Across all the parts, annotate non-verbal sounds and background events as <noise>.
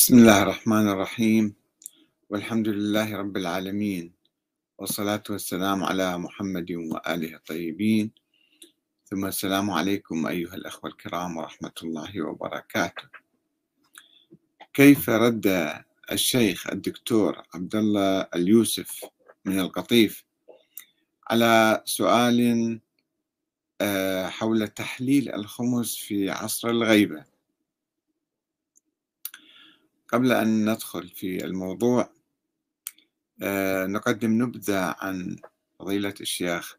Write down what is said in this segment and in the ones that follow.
بسم الله الرحمن الرحيم. والحمد لله رب العالمين. والصلاة والسلام على محمد وآله الطيبين. ثم السلام عليكم أيها الأخوة الكرام ورحمة الله وبركاته. كيف رد الشيخ الدكتور عبد الله اليوسف من القطيف على سؤال آه، حول تحليل الخمس في عصر الغيبة؟ قبل أن ندخل في الموضوع آه، نقدم نبذة عن فضيلة الشيخ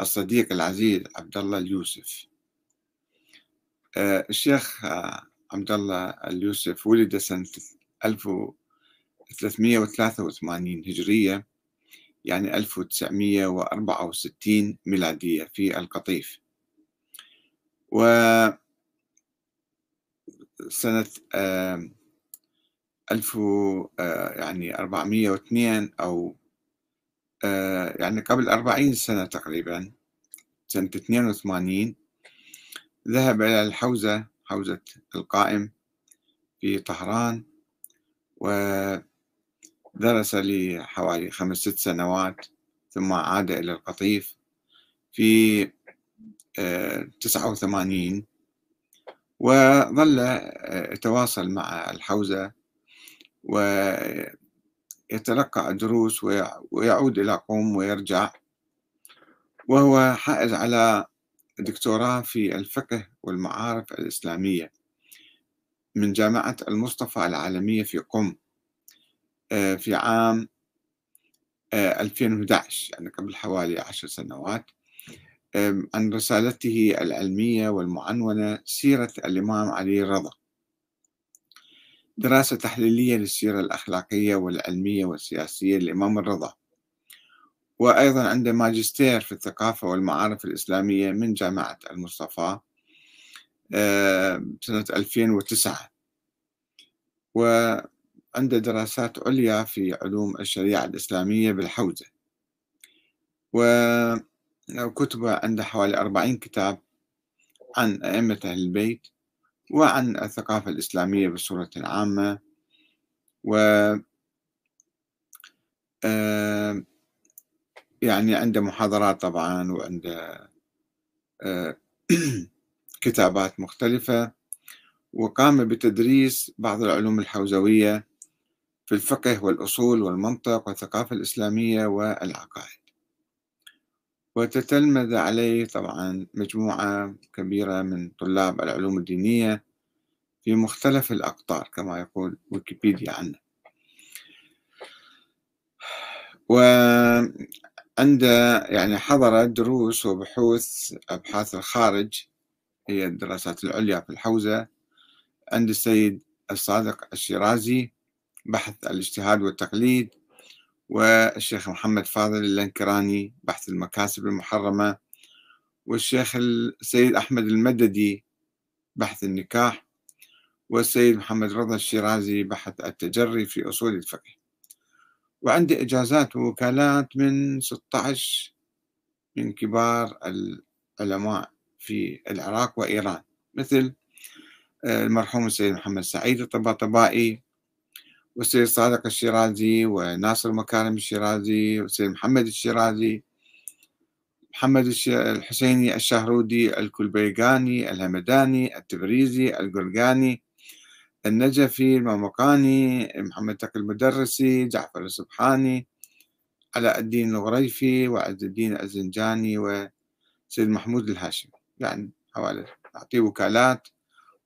الصديق العزيز عبد الله اليوسف. آه، الشيخ عبد الله اليوسف ولد سنة 1383 هجرية يعني 1964 ميلادية في القطيف. و سنة ألف يعني أربعمية واثنين أو يعني قبل أربعين سنة تقريبا سنة اثنين وثمانين ذهب إلى الحوزة حوزة القائم في طهران ودرس لحوالي خمس ست سنوات ثم عاد إلى القطيف في تسعة وثمانين وظل يتواصل مع الحوزة ويتلقى الدروس ويعود إلى قوم ويرجع. وهو حائز على دكتوراه في الفقه والمعارف الإسلامية من جامعة المصطفى العالمية في قم آه، في عام 2011 آه، يعني قبل حوالي عشر سنوات عن رسالته العلمية والمعنونة سيرة الإمام علي الرضا دراسة تحليلية للسيرة الأخلاقية والعلمية والسياسية للإمام الرضا. وأيضا عنده ماجستير في الثقافة والمعارف الإسلامية من جامعة المصطفى آه، سنة 2009 وعنده دراسات عليا في علوم الشريعة الإسلامية بالحوزة. وكتبه عنده حوالي 40 كتاب عن أئمة أهل البيت وعن الثقافة الإسلامية بصورة عامة و يعني عنده محاضرات طبعا وعنده <clears throat> كتابات مختلفة وقام بتدريس بعض العلوم الحوزوية في الفقه والأصول والمنطق والثقافة الإسلامية والعقائد. وتتلمذ عليه طبعا مجموعة كبيرة من طلاب العلوم الدينية في مختلف الأقطار كما يقول ويكيبيديا عنه. وعند يعني حضر دروس وبحوث أبحاث الخارج هي الدراسات العليا في الحوزة عند السيد الصادق الشيرازي بحث الاجتهاد والتقليد والشيخ محمد فاضل اللنكراني بحث المكاسب المحرمة والشيخ السيد أحمد المددي بحث النكاح والسيد محمد رضا الشيرازي بحث التجري في أصول الفقه. وعندي إجازات ووكالات من 16 من كبار العلماء في العراق وإيران. مثل آه، المرحوم السيد محمد سعيد الطباطبائي والسيد صادق الشيرازي وناصر مكارم الشيرازي والسيد محمد الشيرازي محمد الحسيني الشهرودي الكلبيغاني الهمداني التبريزي القرقاني النجفي المامقاني محمد تقي المدرسي جعفر السبحاني علاء الدين الغريفي وعز الدين الزنجاني وسيد محمود الهاشمي. يعني حوالي أعطيه وكالات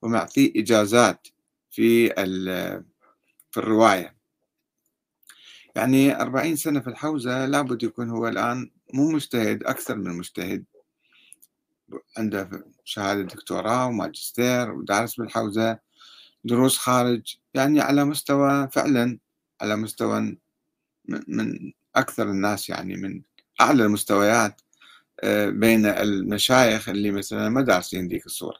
ومعطيه إجازات في في الرواية. يعني أربعين سنة في الحوزة لابد يكون هو الآن مو مجتهد أكثر من مجتهد. عنده شهادة دكتوراه وماجستير ودارس بالحوزة دروس خارج يعني على مستوى فعلا على مستوى من أكثر الناس يعني من أعلى المستويات آه، بين المشايخ اللي مثلا ما دارسين ذيك الصورة.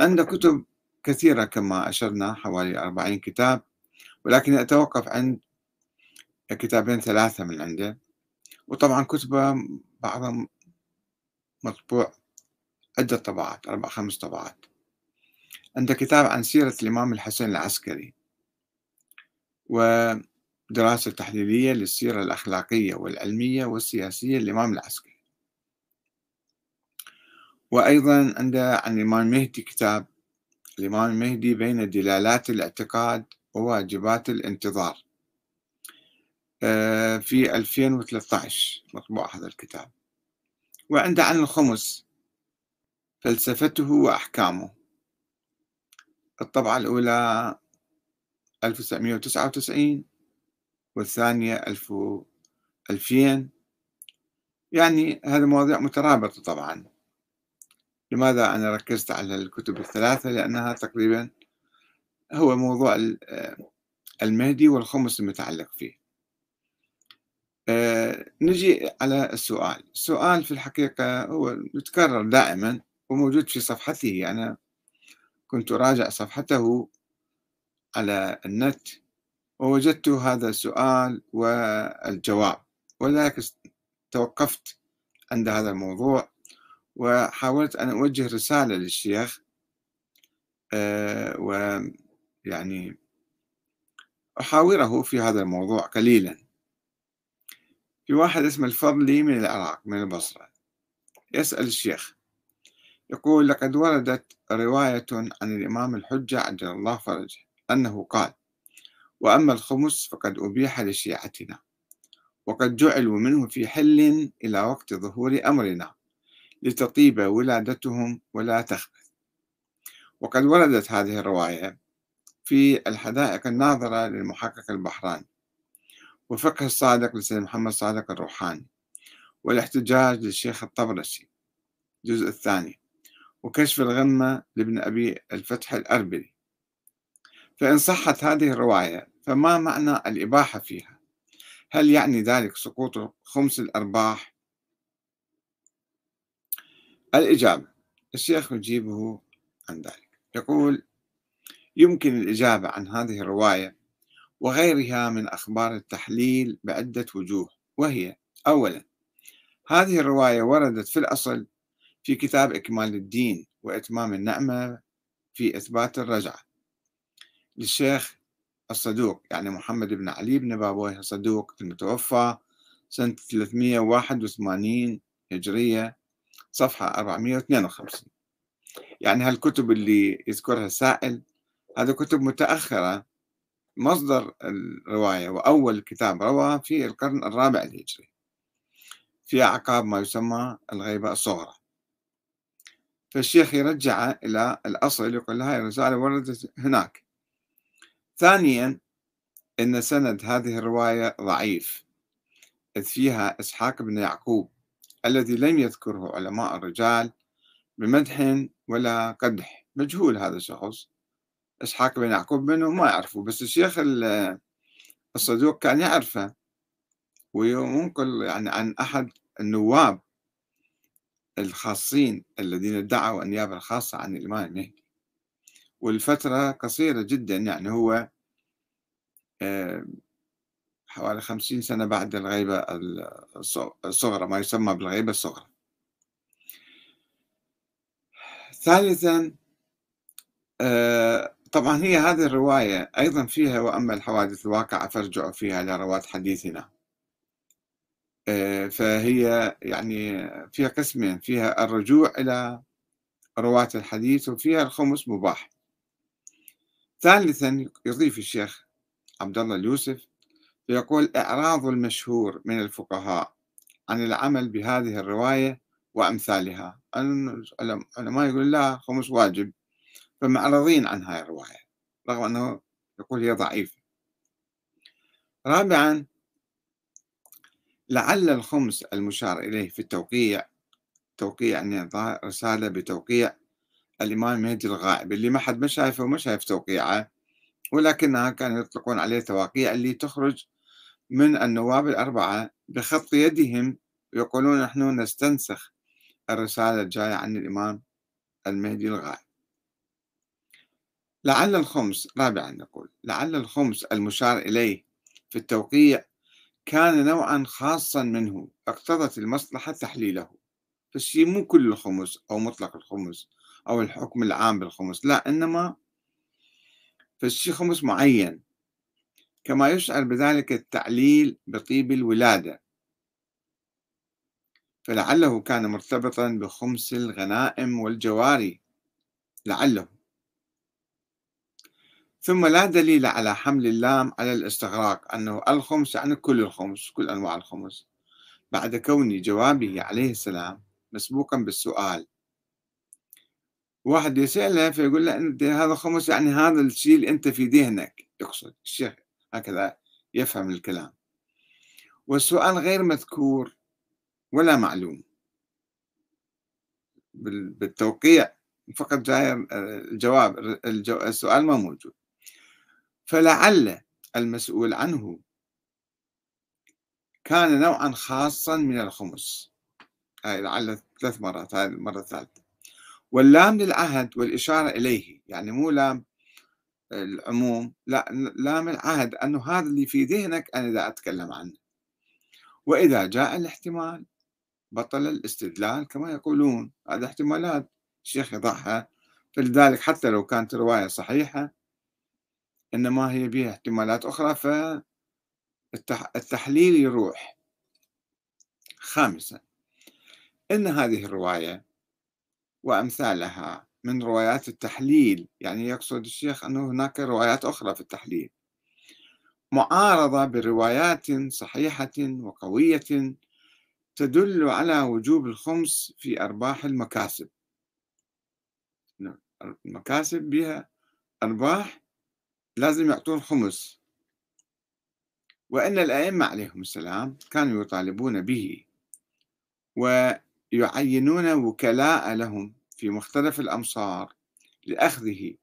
عنده كتب كثيرة كما أشرنا حوالي أربعين كتاب ولكن أتوقف عند كتابين ثلاثة من عنده. وطبعا كتبة بعضهم مطبوع عدة طبعات أربع خمس طبعات. عنده كتاب عن سيرة الإمام الحسن العسكري ودراسة تحليلية للسيرة الأخلاقية والعلمية والسياسية للإمام العسكري. وأيضا عنده عن الإمام المهدي كتاب الإمام المهدي بين دلالات الاعتقاد وواجبات الانتظار. آه، في 2013 مطبوع هذا الكتاب. وعنده عن الخمس فلسفته وأحكامه. الطبعة الأولى 1999 والثانية 2000 يعني هذه مواضيع مترابطة طبعا. لماذا أنا ركزت على الكتب الثلاثة؟ لأنها تقريبا هو موضوع المهدي والخمس المتعلق فيه. أه نجي على السؤال. السؤال في الحقيقة هو يتكرر دائما وموجود في صفحته أنا كنت أراجع صفحته على النت ووجدت هذا السؤال والجواب ولذلك توقفت عند هذا الموضوع. وحاولت أن أوجه رسالة للشيخ أه ويعني أحاوره في هذا الموضوع قليلا. في واحد اسمه الفضلي من العراق من البصرة. يسأل الشيخ يقول لقد وردت رواية عن الإمام الحجة عجل الله فرجه أنه قال وأما الخمس فقد أبيح لشيعتنا وقد جعلوا منه في حل إلى وقت ظهور أمرنا. لتطيب ولادتهم ولا تخبث. وقد وردت هذه الرواية في الحدائق الناظرة للمحقق البحراني وفقه الصادق لسيد محمد صادق الروحاني والاحتجاج للشيخ الطبرسي الجزء الثاني وكشف الغمة لابن أبي الفتح الأربلي. فإن صحت هذه الرواية فما معنى الإباحة فيها؟ هل يعني ذلك سقوط خمس الأرباح الإجابة. الشيخ يجيبه عن ذلك. يقول يمكن الإجابة عن هذه الرواية وغيرها من أخبار التحليل بعدة وجوه وهي أولا هذه الرواية وردت في الأصل في كتاب إكمال الدين وإتمام النعمة في إثبات الرجعة للشيخ الصدوق يعني محمد بن علي بن بابويه الصدوق المتوفى سنة 381 هجرية صفحة 452 يعني هالكتب اللي يذكرها السائل هذه كتب متأخرة. مصدر الرواية وأول كتاب روى في القرن الرابع الهجري. في أعقاب ما يسمى الغيبة الصغرى. فالشيخ يرجع إلى الأصل يقول هاي الرسالة وردت هناك. ثانيا أن سند هذه الرواية ضعيف. إذ فيها إسحاق بن يعقوب. الذي لم يذكره علماء الرجال بمدح ولا قدح. مجهول هذا الشخص. إسحاق بن يعقوب منه ما يعرفه. بس الشيخ الصدوق كان يعرفه. وينقل يعني عن أحد النواب الخاصين الذين ادعوا النيابة الخاصة عن الإمام المهدي والفترة قصيرة جدا يعني هو آه، حوالي خمسين سنة بعد الغيبة الصغرى ما يسمى بالغيبة الصغرى. ثالثا آه، طبعا هي هذه الرواية أيضا فيها وأما الحوادث الواقعة فارجعوا فيها إلى رواة حديثنا. آه، فهي يعني فيها قسمين فيها الرجوع إلى رواة الحديث وفيها الخمس مباح. ثالثا يضيف الشيخ عبد الله اليوسف فيقول إعراض المشهور من الفقهاء عن العمل بهذه الرواية وأمثالها. العلماء يقول لا خمس واجب فمعرضين عن هاي الرواية رغم أنه يقول هي ضعيفة. رابعا لعل الخمس المشار إليه في التوقيع توقيع يعني رسالة بتوقيع الإمام المهدي الغائب اللي ما حد ما شايفه وما شايف توقيعه ولكنها كانوا يطلقون عليه تواقيع اللي تخرج من النواب الأربعة بخط يدهم يقولون نحن نستنسخ الرسالة الجاية عن الإمام المهدي الغائب لعل الخمس رابعا نقول لعل الخمس المشار إليه في التوقيع كان نوعا خاصا منه اقتضت المصلحة تحليله. فالشيء مو كل الخمس أو مطلق الخمس أو الحكم العام بالخمس لا إنما فالشي خمس معين. كما يشعر بذلك التعليل بطيب الولادة. فلعله كان مرتبطا بخمس الغنائم والجواري. لعله. ثم لا دليل على حمل اللام على الاستغراق أنه الخمس يعني كل الخمس كل أنواع الخمس. بعد كون جوابه عليه السلام مسبوقا بالسؤال. واحد يسأله فيقول له أنت هذا خمس يعني هذا الشيء اللي أنت في ذهنك. يقصد الشيخ هكذا يفهم الكلام. والسؤال غير مذكور ولا معلوم. بالتوقيع فقط جاي الجواب السؤال ما موجود. فلعل المسؤول عنه كان نوعا خاصا من الخمس. هاي لعل ثلاث مرات هاي المرة الثالثة. واللام للعهد والإشارة إليه يعني مو لام العموم لا لام العهد أنه هذا اللي في ذهنك أنا إذا أتكلم عنه. وإذا جاء الاحتمال بطل الاستدلال كما يقولون. هذه احتمالات الشيخ يضعها. فلذلك حتى لو كانت رواية صحيحة إنما هي بها احتمالات أخرى فالتحليل يروح. خامسا إن هذه الرواية وأمثالها من روايات التحليل يعني يقصد الشيخ أنه هناك روايات أخرى في التحليل. معارضة بروايات صحيحة وقوية تدل على وجوب الخمس في أرباح المكاسب. نعم، المكاسب بها أرباح لازم يعطون خمس. وأن الأئمة عليهم السلام كانوا يطالبون به ويعينون وكلاء لهم. في مختلف الأمصار لأخذه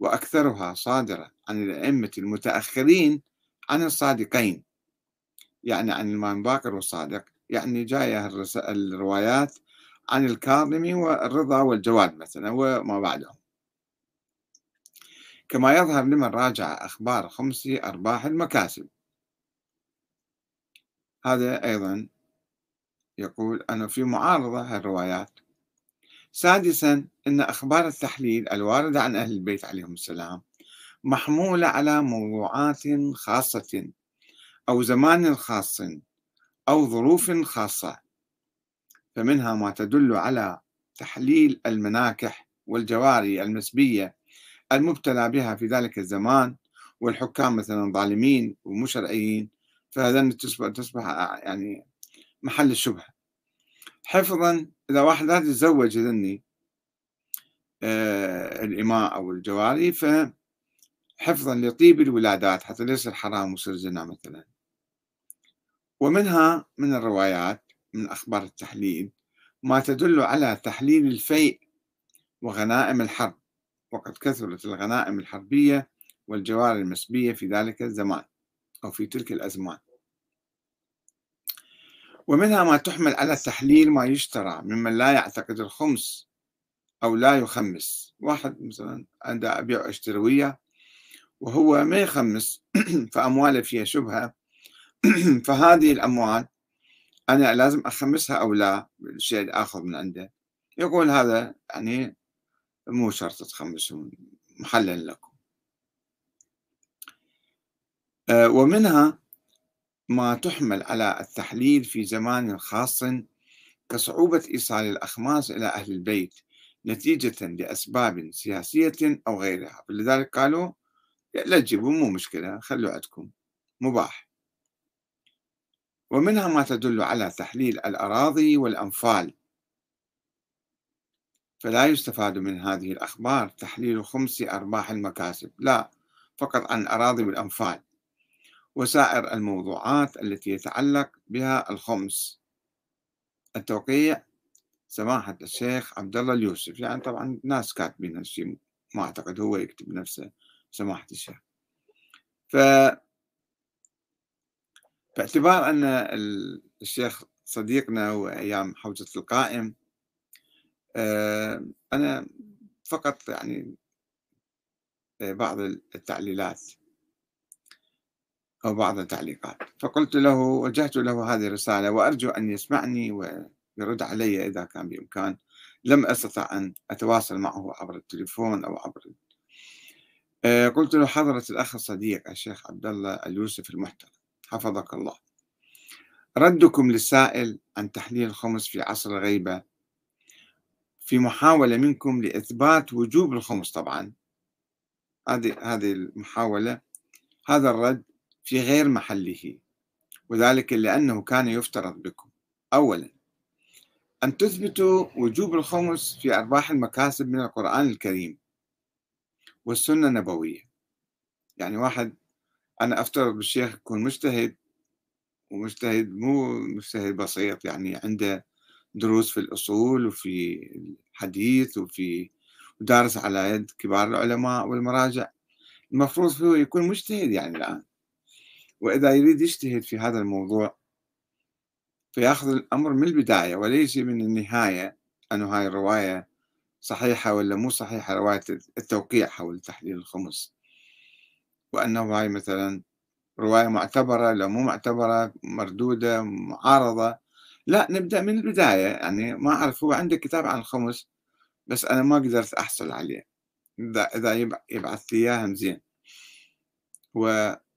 وأكثرها صادرة عن الأئمة المتأخرين عن الصادقين. يعني عن الإمام باكر والصادق يعني جاية الروايات عن الكاظمي والرضا والجواد مثلا وما بعدهم. كما يظهر لمن راجع أخبار خمس أرباح المكاسب. هذا أيضا يقول أنه في معارضة هالروايات سادسا أن أخبار التحليل الواردة عن أهل البيت عليهم السلام محمولة على موضوعات خاصة أو زمان خاص أو ظروف خاصة فمنها ما تدل على تحليل المناكح والجواري المسبية المبتلى بها في ذلك الزمان والحكام مثلا ظالمين ومشرعيين فهذا تصبح, يعني محل الشبهة. حفظا إذا واحد لا تتزوج ذني آه الإماء أو الجواري فحفظا لطيب الولادات حتى ليس الحرام ويصير زنا مثلا. ومنها من الروايات من أخبار التحليل ما تدل على تحليل الفيء وغنائم الحرب وقد كثرت الغنائم الحربية والجوار المسبية في ذلك الزمان أو في تلك الأزمان. ومنها ما تحمل على التحليل ما يشترى ممن لا يعتقد الخمس أو لا يخمس. واحد مثلا عنده أبيع واشتري وهو ما يخمس <clears throat> فأمواله فيها شبهة. <clears throat> فهذه الأموال أنا لازم أخمسها أو لا؟ الشيء آخذ من عنده. يقول هذا يعني مو شرط تخمسون محلا لكم. آه، ومنها ما تحمل على التحليل في زمان خاص كصعوبة إيصال الأخماس إلى أهل البيت نتيجة لأسباب سياسية أو غيرها لذلك قالوا لا تجيبوا مو مشكلة خلوا عندكم. مباح. ومنها ما تدل على تحليل الأراضي والأنفال. فلا يستفاد من هذه الأخبار تحليل خمس أرباح المكاسب لا فقط عن الأراضي والأنفال. وسائر الموضوعات التي يتعلق بها الخمس. التوقيع سماحة الشيخ عبد الله اليوسف. يعني طبعا ناس كاتبين هالشيء ما أعتقد هو يكتب نفسه سماحة الشيخ. ف باعتبار أن الشيخ صديقنا وأيام حوزة القائم آه، أنا فقط يعني آه، بعض التعليلات أو بعض التعليقات. فقلت له وجهت له هذه الرسالة وأرجو أن يسمعني ويرد علي إذا كان بإمكان. لم أستطع أن أتواصل معه عبر التليفون أو عبر آه، قلت له حضرة الأخ الصديق الشيخ عبد الله اليوسف المحترم. حفظك الله. ردكم للسائل عن تحليل الخمس في عصر الغيبة. في محاولة منكم لإثبات وجوب الخمس طبعا. هذه هذه المحاولة. هذا الرد في غير محله. وذلك لأنه كان يفترض بكم. أولا أن تثبتوا وجوب الخمس في أرباح المكاسب من القرآن الكريم والسنة النبوية. يعني واحد أنا أفترض بالشيخ يكون مجتهد ومجتهد مو مجتهد بسيط يعني عنده دروس في الأصول وفي الحديث وفي ودارس على يد كبار العلماء والمراجع. المفروض هو يكون مجتهد يعني الآن. وإذا يريد يجتهد في هذا الموضوع فيأخذ الأمر من البداية وليس من النهاية أنه هاي الرواية صحيحة ولا مو صحيحة رواية التوقيع حول تحليل الخمس. وأنه هاي مثلا رواية معتبرة لا مو معتبرة مردودة معارضة. لا نبدأ من البداية. يعني ما أعرف هو عنده كتاب عن الخمس بس أنا ما قدرت أحصل عليه. إذا يبعث لي إياه زين.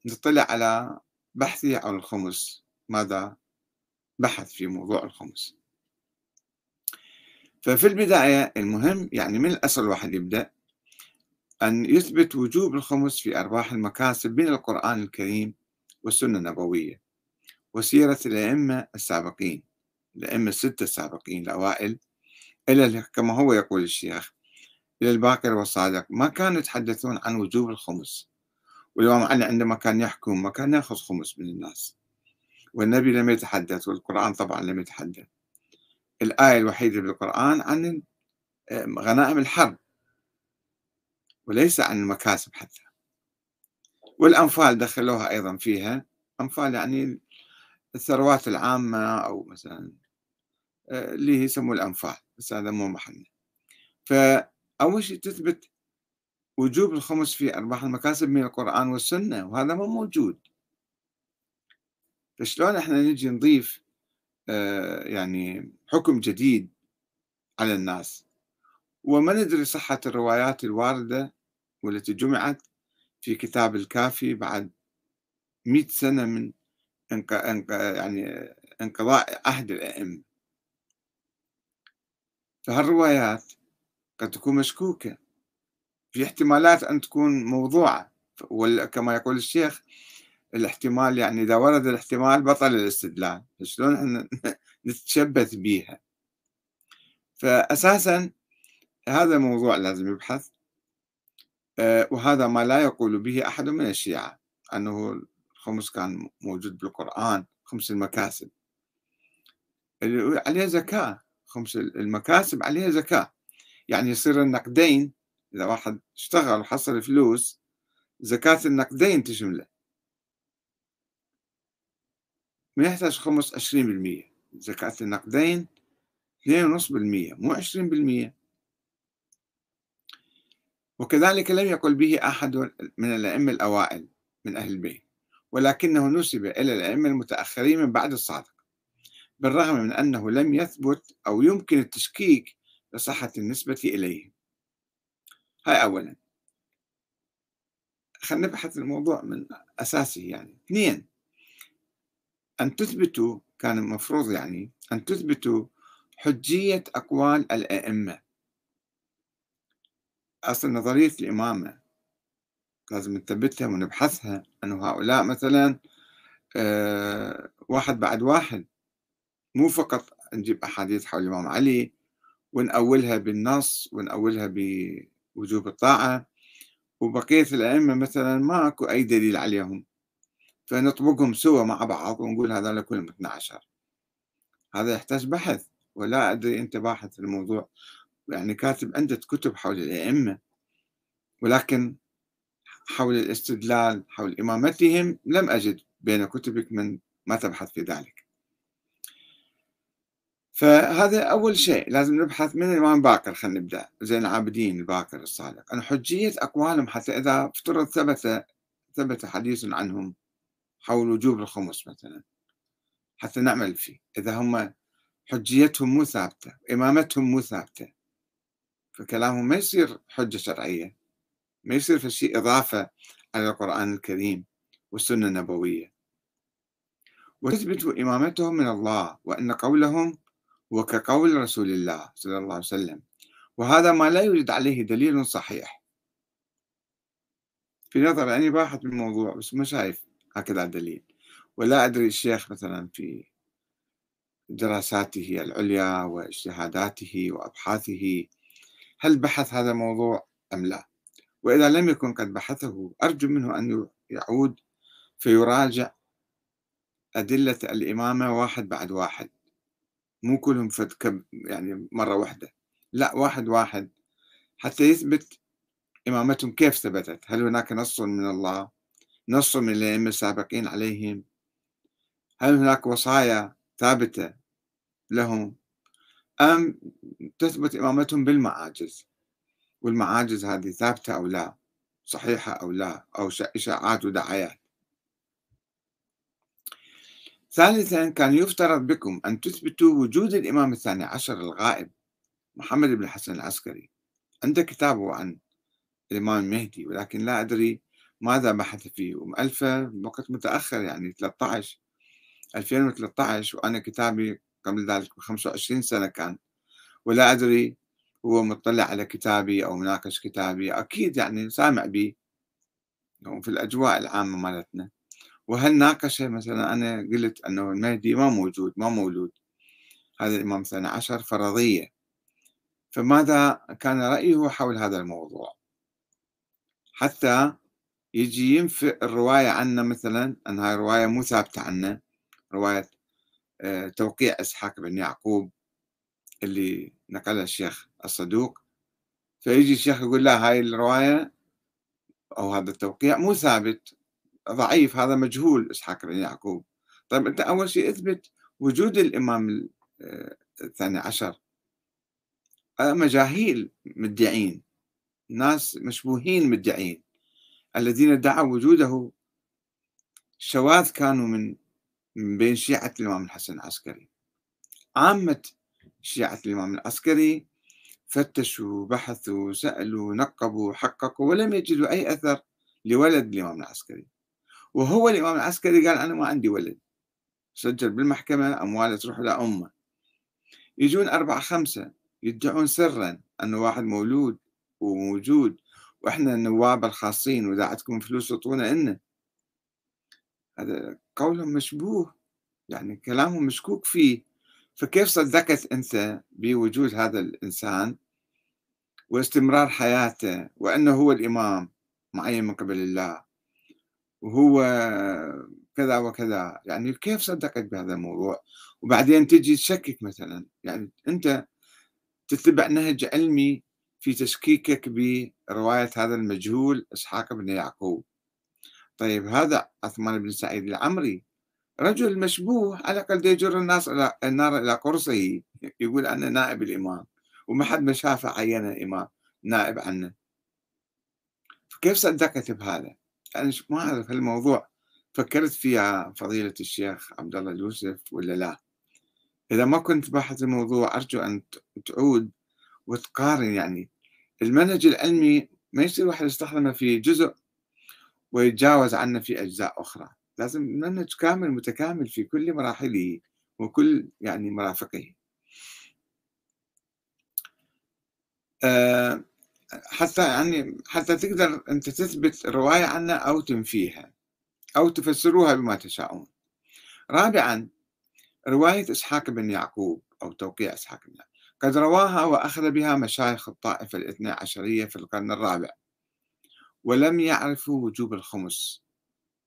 ونطلع على بحثي عن الخمس ماذا؟ بحث في موضوع الخمس. ففي البداية المهم يعني من الأصل الواحد يبدأ أن يثبت وجوب الخمس في أرباح المكاسب من القرآن الكريم والسنة النبوية وسيرة الأئمة السابقين الأئمة الستة السابقين الأوائل إلى كما هو يقول الشيخ إلى الباقر والصادق. ما كانوا يتحدثون عن وجوب الخمس. والإمام علي عندما كان يحكم ما كان يأخذ خمس من الناس. والنبي لم يتحدث والقرآن طبعا لم يتحدث. الآية الوحيدة بالقرآن عن غنائم الحرب. وليس عن المكاسب حتى. والأنفال دخلوها أيضا فيها. أنفال يعني الثروات العامة أو مثلا آه، اللي يسموه الأنفال بس هذا مو محلنا فأول شيء تثبت وجوب الخمس في أرباح المكاسب من القرآن والسنة وهذا مو موجود. فشلون إحنا نجي نضيف آه، يعني حكم جديد على الناس؟ وما ندري صحة الروايات الواردة والتي جمعت في كتاب الكافي بعد مئة سنة من انق... انق... يعني انقضاء عهد الأئمة. فهالروايات قد تكون مشكوكة. في احتمالات أن تكون موضوعة. كما يقول الشيخ الاحتمال يعني إذا ورد الاحتمال بطل الاستدلال. شلون إحنا <laughs> نتشبث بيها؟ فأساسا هذا الموضوع لازم يبحث آه، وهذا ما لا يقول به أحد من الشيعة. أنه الخمس كان موجود بالقرآن خمس المكاسب. عليها زكاة. خمس المكاسب عليها زكاة. يعني يصير النقدين إذا واحد اشتغل وحصل فلوس زكاة النقدين تشمله ما يحتاج خمس عشرين بالمية. زكاة النقدين اثنين ونص بالمية مو عشرين بالمية. وكذلك لم يقل به أحد من الأئمة الأوائل من أهل البيت ولكنه نسب إلى الأئمة المتأخرين من بعد الصادق بالرغم من أنه لم يثبت أو يمكن التشكيك لصحة النسبة إليه. هاي أولا. خلينا نبحث الموضوع من أساسه يعني. اثنين أن تثبتوا كان المفروض يعني أن تثبتوا حجية أقوال الأئمة. أصل نظرية الإمامة لازم نثبتها ونبحثها أنه هؤلاء مثلا آه، واحد بعد واحد. مو فقط نجيب أحاديث حول الإمام علي ونأولها بالنص ونأولها بوجوب الطاعة وبقية الأئمة مثلا ما أكو أي دليل عليهم. فنطبقهم سوا مع بعض ونقول هذا كلهم 12 هذا يحتاج بحث ولا أدري أنت باحث الموضوع. يعني كاتب عدة كتب حول الأئمة ولكن حول الاستدلال حول إمامتهم لم أجد بين كتبك من ما تبحث في ذلك. فهذا أول شيء لازم نبحث من الإمام باكر خلينا نبدأ. زين العابدين الباكر الصادق. أن حجية أقوالهم حتى إذا افترض ثبت ثبت حديث عنهم حول وجوب الخمس مثلا. حتى نعمل فيه. إذا هم حجيتهم مو ثابتة إمامتهم مو ثابتة فكلامهم ما يصير حجة شرعية. ما يصير في شيء إضافة على القرآن الكريم والسنة النبوية. وتثبت إمامتهم من الله وأن قولهم هو كقول رسول الله صلى الله عليه وسلم. وهذا ما لا يوجد عليه دليل صحيح. في نظر يعني باحث بالموضوع بس ما شايف هكذا دليل ولا أدري الشيخ مثلا في دراساته العليا واجتهاداته وأبحاثه هل بحث هذا الموضوع أم لا؟ وإذا لم يكن قد بحثه أرجو منه أن يعود فيراجع أدلة الإمامة واحد بعد واحد. مو كلهم فد يعني مرة واحدة. لا واحد واحد. حتى يثبت إمامتهم كيف ثبتت. هل هناك نص من الله؟ نص من الأئمة السابقين عليهم. هل هناك وصايا ثابتة لهم؟ أم تثبت إمامتهم بالمعاجز؟ والمعاجز هذه ثابتة أو لا؟ صحيحة أو لا؟ أو إشاعات ودعايات؟ ثالثا كان يفترض بكم أن تثبتوا وجود الإمام الثاني عشر الغائب محمد بن الحسن العسكري. عنده كتابه عن الإمام المهدي ولكن لا أدري ماذا بحث فيه. ومؤلفة بوقت متأخر يعني 13 2013 وأنا كتابي قبل ذلك ب 25 سنة كان. ولا أدري هو مطلع على كتابي أو مناقش كتابي. أكيد يعني سامع بي. في الأجواء العامة مالتنا. وهل ناقش مثلا أنا قلت أنه المهدي ما موجود ما مولود. هذا الإمام الثاني عشر فرضية. فماذا كان رأيه حول هذا الموضوع؟ حتى يجي ينفي الرواية عنا مثلا أن هاي رواية مو ثابتة عنا. رواية آه، توقيع إسحاق بن يعقوب اللي نقلها الشيخ الصدوق. فيجي الشيخ يقول لا هاي الرواية أو هذا التوقيع مو ثابت. ضعيف هذا مجهول إسحاق بن يعقوب. طيب أنت أول شيء اثبت وجود الإمام آه، الثاني عشر. مجاهيل مدعين ناس مشبوهين مدعين الذين ادعوا وجوده. شواذ كانوا من من بين شيعة الإمام الحسن العسكري. عامة شيعة الإمام العسكري فتشوا بحثوا سألوا نقبوا حققوا ولم يجدوا أي أثر لولد الإمام العسكري. وهو الإمام العسكري قال أنا ما عندي ولد. سجل بالمحكمة أمواله تروح لأمه يجون أربعة خمسة يدعون سرا أنه واحد مولود وموجود وإحنا النواب الخاصين وإذا عندكم فلوس أعطونا إنا هذا قولهم مشبوه يعني كلامهم مشكوك فيه. فكيف صدقت أنت بوجود هذا الإنسان واستمرار حياته وأنه هو الإمام معين من قبل الله؟ وهو كذا وكذا. يعني كيف صدقت بهذا الموضوع؟ وبعدين تجي تشكك مثلا. يعني أنت تتبع نهج علمي في تشكيكك برواية هذا المجهول إسحاق بن يعقوب. طيب هذا عثمان بن سعيد العمري رجل مشبوه على الأقل يجر الناس إلى النار إلى قرصه. يقول أنا نائب الإمام وما حد ما شافه عينه إمام نائب عنه. فكيف صدقت بهذا؟ أنا ما أعرف هالموضوع فكرت فيها فضيلة الشيخ عبد الله اليوسف ولا لا؟ إذا ما كنت باحث الموضوع أرجو أن تعود وتقارن يعني. المنهج العلمي ما يصير واحد يستخدمه في جزء ويتجاوز عنه في أجزاء أخرى. لازم منهج كامل متكامل في كل مراحله وكل يعني مرافقه. أه حتى يعني حتى تقدر أنت تثبت رواية عنها أو تنفيها أو تفسروها بما تشاءون. رابعا رواية إسحاق بن يعقوب أو توقيع إسحاق بن يعقوب. قد رواها وأخذ بها مشايخ الطائفة الاثنى عشرية في القرن الرابع. ولم يعرفوا وجوب الخمس.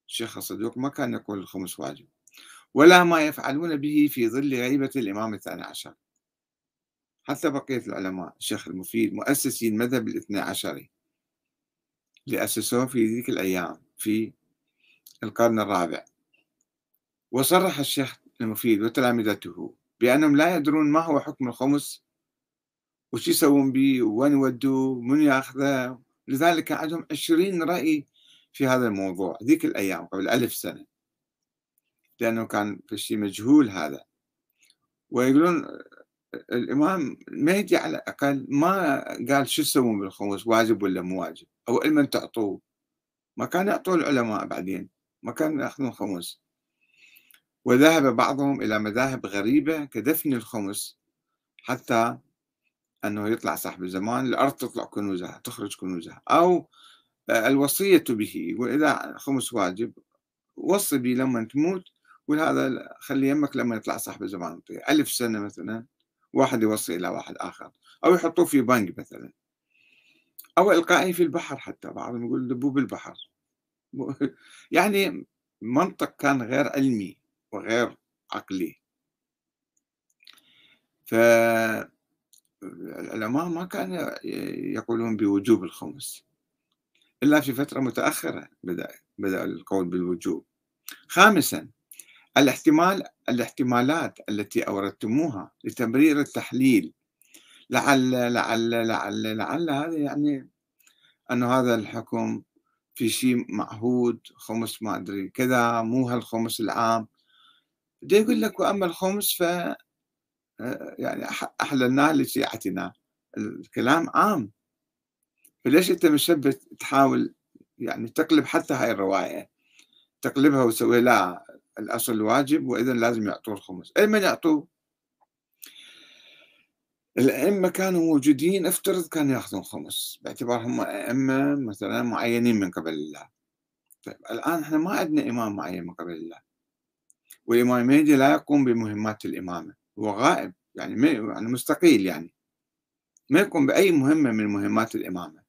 الشيخ الصدوق ما كان يقول الخمس واجب. ولا ما يفعلون به في ظل غيبة الإمام الثاني عشر. حتى بقية العلماء الشيخ المفيد مؤسسي المذهب الاثنى عشري اللي أسسوه في ذيك الأيام في القرن الرابع. وصرح الشيخ المفيد وتلامذته بأنهم لا يدرون ما هو حكم الخمس وش يسوون به وين يودوه من يأخذه. لذلك عندهم عشرين رأي في هذا الموضوع ذيك الأيام قبل ألف سنة. لأنه كان في شيء مجهول هذا. ويقولون الإمام المهدي على الأقل ما قال شو تسوون بالخمس واجب ولا مو واجب؟ أو لمن تعطوه. ما كان يعطوه العلماء بعدين ما كانوا يأخذون خمس. وذهب بعضهم إلى مذاهب غريبة كدفن الخمس حتى أنه يطلع صاحب الزمان الأرض تطلع كنوزها تخرج كنوزها. أو الوصية به وإذا خمس واجب وصي به لما تموت وهذا خلي يمك لما يطلع صاحب الزمان ألف سنة مثلا. واحد يوصي إلى واحد آخر أو يحطوه في بنك مثلا. أو إلقائه في البحر حتى بعضهم يقول دبوه بالبحر <laughs> يعني منطق كان غير علمي وغير عقلي. فالعلماء ما كانوا يقولون بوجوب الخمس. إلا في فترة متأخرة بدأ بدأ القول بالوجوب. خامسا الاحتمال الاحتمالات التي أوردتموها لتبرير التحليل. لعل لعل لعل لعل هذا يعني أن هذا الحكم في شيء معهود خمس ما أدري كذا مو هالخمس العام. ده يقول لك وأما الخمس ف يعني أحللناه لشيعتنا. الكلام عام. فليش أنت مشبت تحاول يعني تقلب حتى هاي الرواية؟ تقلبها وتسوي لا. الأصل واجب وإذا لازم يعطوه الخمس. أي من يعطوه؟ الأئمة كانوا موجودين افترض كانوا يأخذون خمس. باعتبارهم أئمة مثلا معينين من قبل الله. طيب الآن إحنا ما عندنا إمام معين من قبل الله. والإمام المهدي لا يقوم بمهمات الإمامة. هو غائب يعني يعني مستقيل يعني. ما يقوم بأي مهمة من مهمات الإمامة.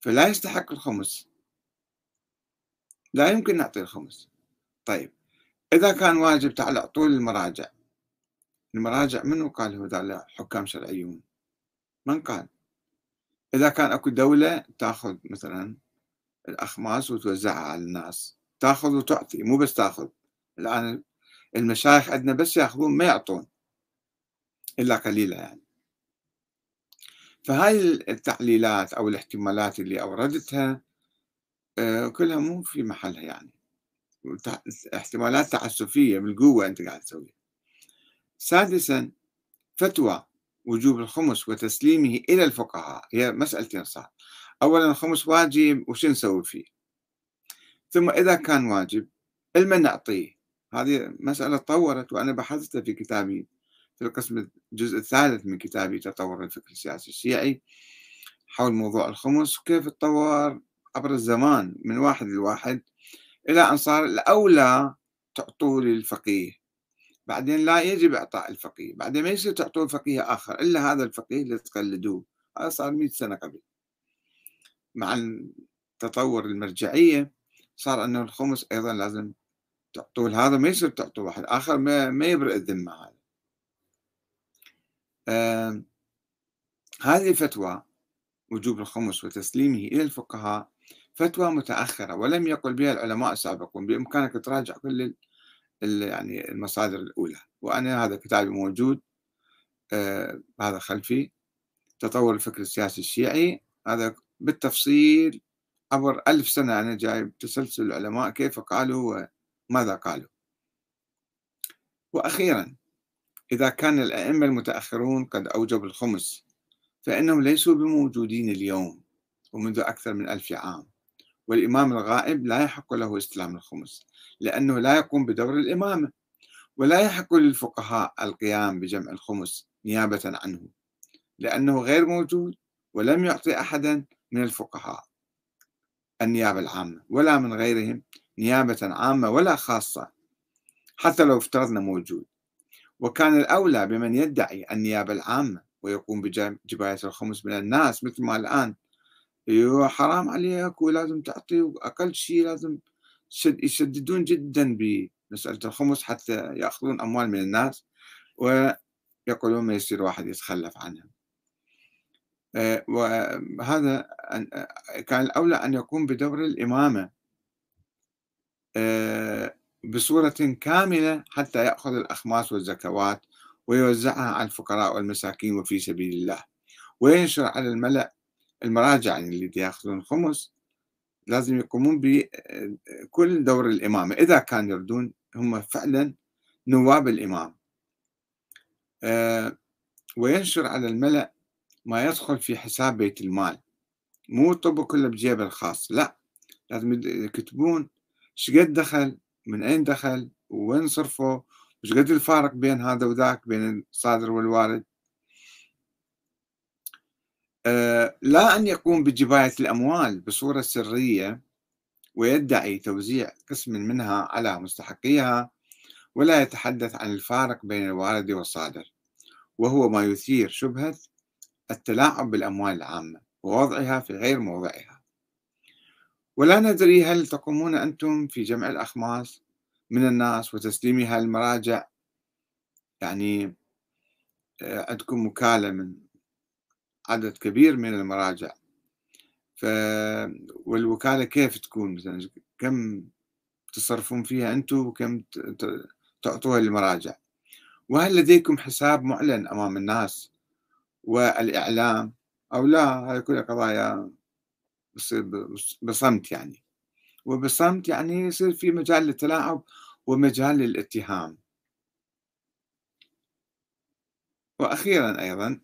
فلا يستحق الخمس. لا يمكن نعطي الخمس. طيب إذا كان واجب تعال أعطوه المراجع. المراجع منو قال ذا حكام شرعيون من قال؟ إذا كان أكو دولة تأخذ مثلا الأخماس وتوزعها على الناس تأخذ وتعطي مو بس تأخذ. الآن المشايخ عندنا بس يأخذون ما يعطون إلا قليلة يعني. فهاي التعليلات أو الاحتمالات اللي أوردتها آه، كلها مو في محلها يعني. احتمالات تعسفية بالقوة أنت قاعد تسويها. سادسا فتوى وجوب الخمس وتسليمه إلى الفقهاء. هي مسألتين صح أولا الخمس واجب وش نسوي فيه؟ ثم إذا كان واجب المن نعطيه. هذه مسألة تطورت وأنا بحثتها في كتابي في القسم الجزء الثالث من كتابي تطور الفكر السياسي الشيعي حول موضوع الخمس وكيف تطور عبر الزمان من واحد لواحد. إلى أن صار الأولى تعطوه للفقيه. بعدين لا يجب إعطاء الفقيه. بعدين ما يصير تعطوه الفقيه آخر إلا هذا الفقيه اللي تقلدوه. هذا صار 100 سنة قبل. مع تطور المرجعية صار أنه الخمس أيضا لازم تعطوه هذا ما يصير تعطوه واحد آخر ما, ما يبرئ الذمة هذا. آه هذه الفتوى وجوب الخمس وتسليمه إلى الفقهاء فتوى متأخرة ولم يقل بها العلماء السابقون بإمكانك تراجع كل يعني المصادر الأولى. وأنا هذا كتابي موجود آه هذا خلفي تطور الفكر السياسي الشيعي. هذا بالتفصيل عبر ألف سنة أنا جايب تسلسل العلماء كيف قالوا وماذا قالوا. وأخيرا إذا كان الأئمة المتأخرون قد أوجبوا الخمس فإنهم ليسوا بموجودين اليوم ومنذ أكثر من ألف عام. والإمام الغائب لا يحق له استلام الخمس لأنه لا يقوم بدور الإمامة ولا يحق للفقهاء القيام بجمع الخمس نيابة عنه لأنه غير موجود ولم يعطي أحدا من الفقهاء النيابة العامة ولا من غيرهم نيابة عامة ولا خاصة حتى لو افترضنا موجود. وكان الأولى بمن يدعي النيابة العامة ويقوم بجباية الخمس من الناس مثل ما الآن حرام عليك ولازم تعطي أقل شيء لازم يشددون جدا بمسألة الخمس حتى يأخذون أموال من الناس ويقولون ما يصير واحد يتخلف عنها. آه، وهذا كان الأولى أن يقوم بدور الإمامة آه، بصورة كاملة حتى يأخذ الأخماس والزكوات ويوزعها على الفقراء والمساكين وفي سبيل الله وينشر على الملأ المراجع يعني اللي ياخذون الخمس لازم يقومون بكل دور الإمامة. إذا كان يردون هم فعلا نواب الإمام. آه، وينشر على الملأ ما يدخل في حساب بيت المال. مو طب كله بجيبه الخاص لا. لازم يكتبون شقد دخل من أين دخل وين صرفه وش قد الفارق بين هذا وذاك بين الصادر والوارد. لا أن يقوم بجباية الأموال بصورة سرية ويدعي توزيع قسم منها على مستحقيها ولا يتحدث عن الفارق بين الوارد والصادر وهو ما يثير شبهة التلاعب بالأموال العامة ووضعها في غير موضعها. ولا ندري هل تقومون أنتم في جمع الأخماس من الناس وتسليمها للمراجع؟ يعني آه، عندكم وكالة من عدد كبير من المراجع. ف والوكالة كيف تكون مثلا؟ كم تصرفون فيها أنتم وكم تعطوها للمراجع؟ وهل لديكم حساب معلن أمام الناس والإعلام؟ أو لا هذه كلها قضايا بصمت يعني. وبصمت يعني يصير في مجال للتلاعب ومجال للاتهام. وأخيرا أيضا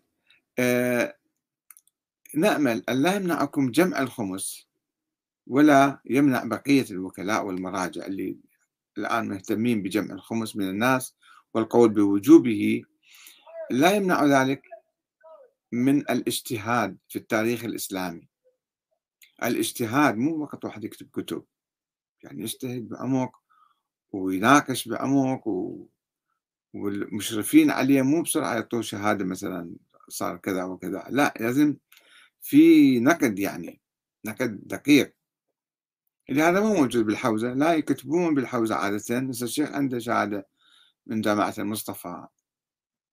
آه نأمل أن لا يمنعكم جمع الخمس ولا يمنع بقية الوكلاء والمراجع اللي الآن مهتمين بجمع الخمس من الناس والقول بوجوبه. لا يمنع ذلك من الاجتهاد في التاريخ الإسلامي. الاجتهاد مو فقط واحد يكتب كتب يعني يجتهد بعمق ويناقش بعمق و... والمشرفين عليه مو بسرعة يعطوه شهادة مثلا صار كذا وكذا لا لازم في نقد يعني نقد دقيق. لهذا مو موجود بالحوزة لا يكتبون بالحوزة عادة. بس الشيخ عنده شهادة من جامعة المصطفى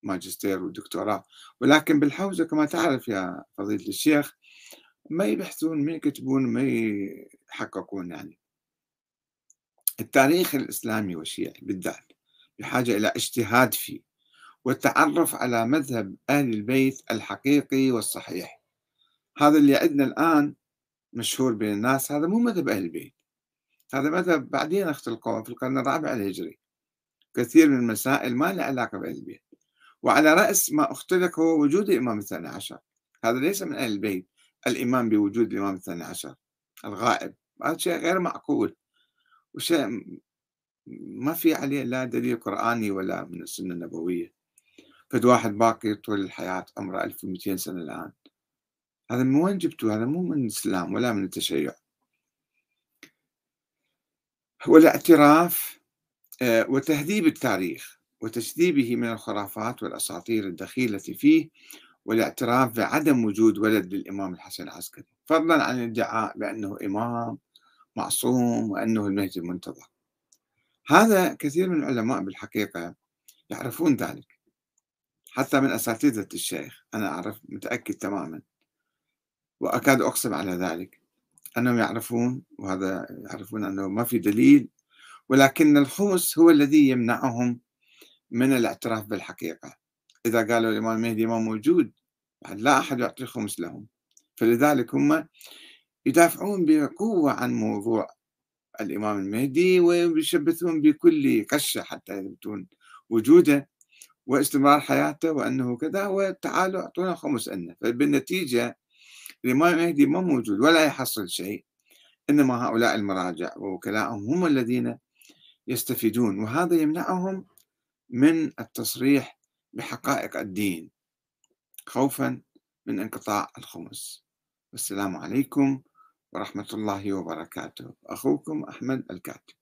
ماجستير ودكتوراه. ولكن بالحوزة كما تعرف يا فضيلة الشيخ ما يبحثون ما يكتبون ما يحققون يعني. التاريخ الإسلامي والشيعي بالذات بحاجة إلى اجتهاد فيه والتعرف على مذهب أهل البيت الحقيقي والصحيح. هذا اللي عندنا الآن مشهور بين الناس هذا مو مذهب أهل البيت. هذا مذهب بعدين اختلقوه في القرن الرابع الهجري. كثير من المسائل ما لها علاقة بأهل البيت. وعلى رأس ما اختلق هو وجود الإمام الثاني عشر. هذا ليس من أهل البيت الإيمان بوجود الإمام الثاني عشر الغائب. هذا شيء غير معقول. وشيء ما في عليه لا دليل قرآني ولا من السنة النبوية. فد واحد باقي طول الحياة عمره 1200 سنة الآن. هذا من وين جبتوا هذا مو من الإسلام ولا من التشيع والاعتراف آه، وتهذيب التاريخ وتجذيبه من الخرافات والأساطير الدخيلة فيه والاعتراف بعدم وجود ولد للإمام الحسن العسكري فضلا عن الادعاء بأنه إمام معصوم وأنه المهدي المنتظر. هذا كثير من العلماء بالحقيقة يعرفون ذلك حتى من أساتذة الشيخ أنا أعرف متأكد تماما. وأكاد أقسم على ذلك. أنهم يعرفون وهذا يعرفون أنه ما في دليل ولكن الخمس هو الذي يمنعهم من الاعتراف بالحقيقة. إذا قالوا الإمام المهدي ما موجود لا أحد يعطي خمس لهم؟ فلذلك هم يدافعون بقوة عن موضوع الإمام المهدي ويشبثون بكل قشة حتى يثبتون وجوده واستمرار حياته وأنه كذا وتعالوا أعطونا خمس أنه. فبالنتيجة الإمام المهدي ما موجود ولا يحصل شيء. إنما هؤلاء المراجع ووكلاءهم هم الذين يستفيدون وهذا يمنعهم من التصريح بحقائق الدين خوفا من انقطاع الخمس. والسلام عليكم ورحمة الله وبركاته. أخوكم أحمد الكاتب.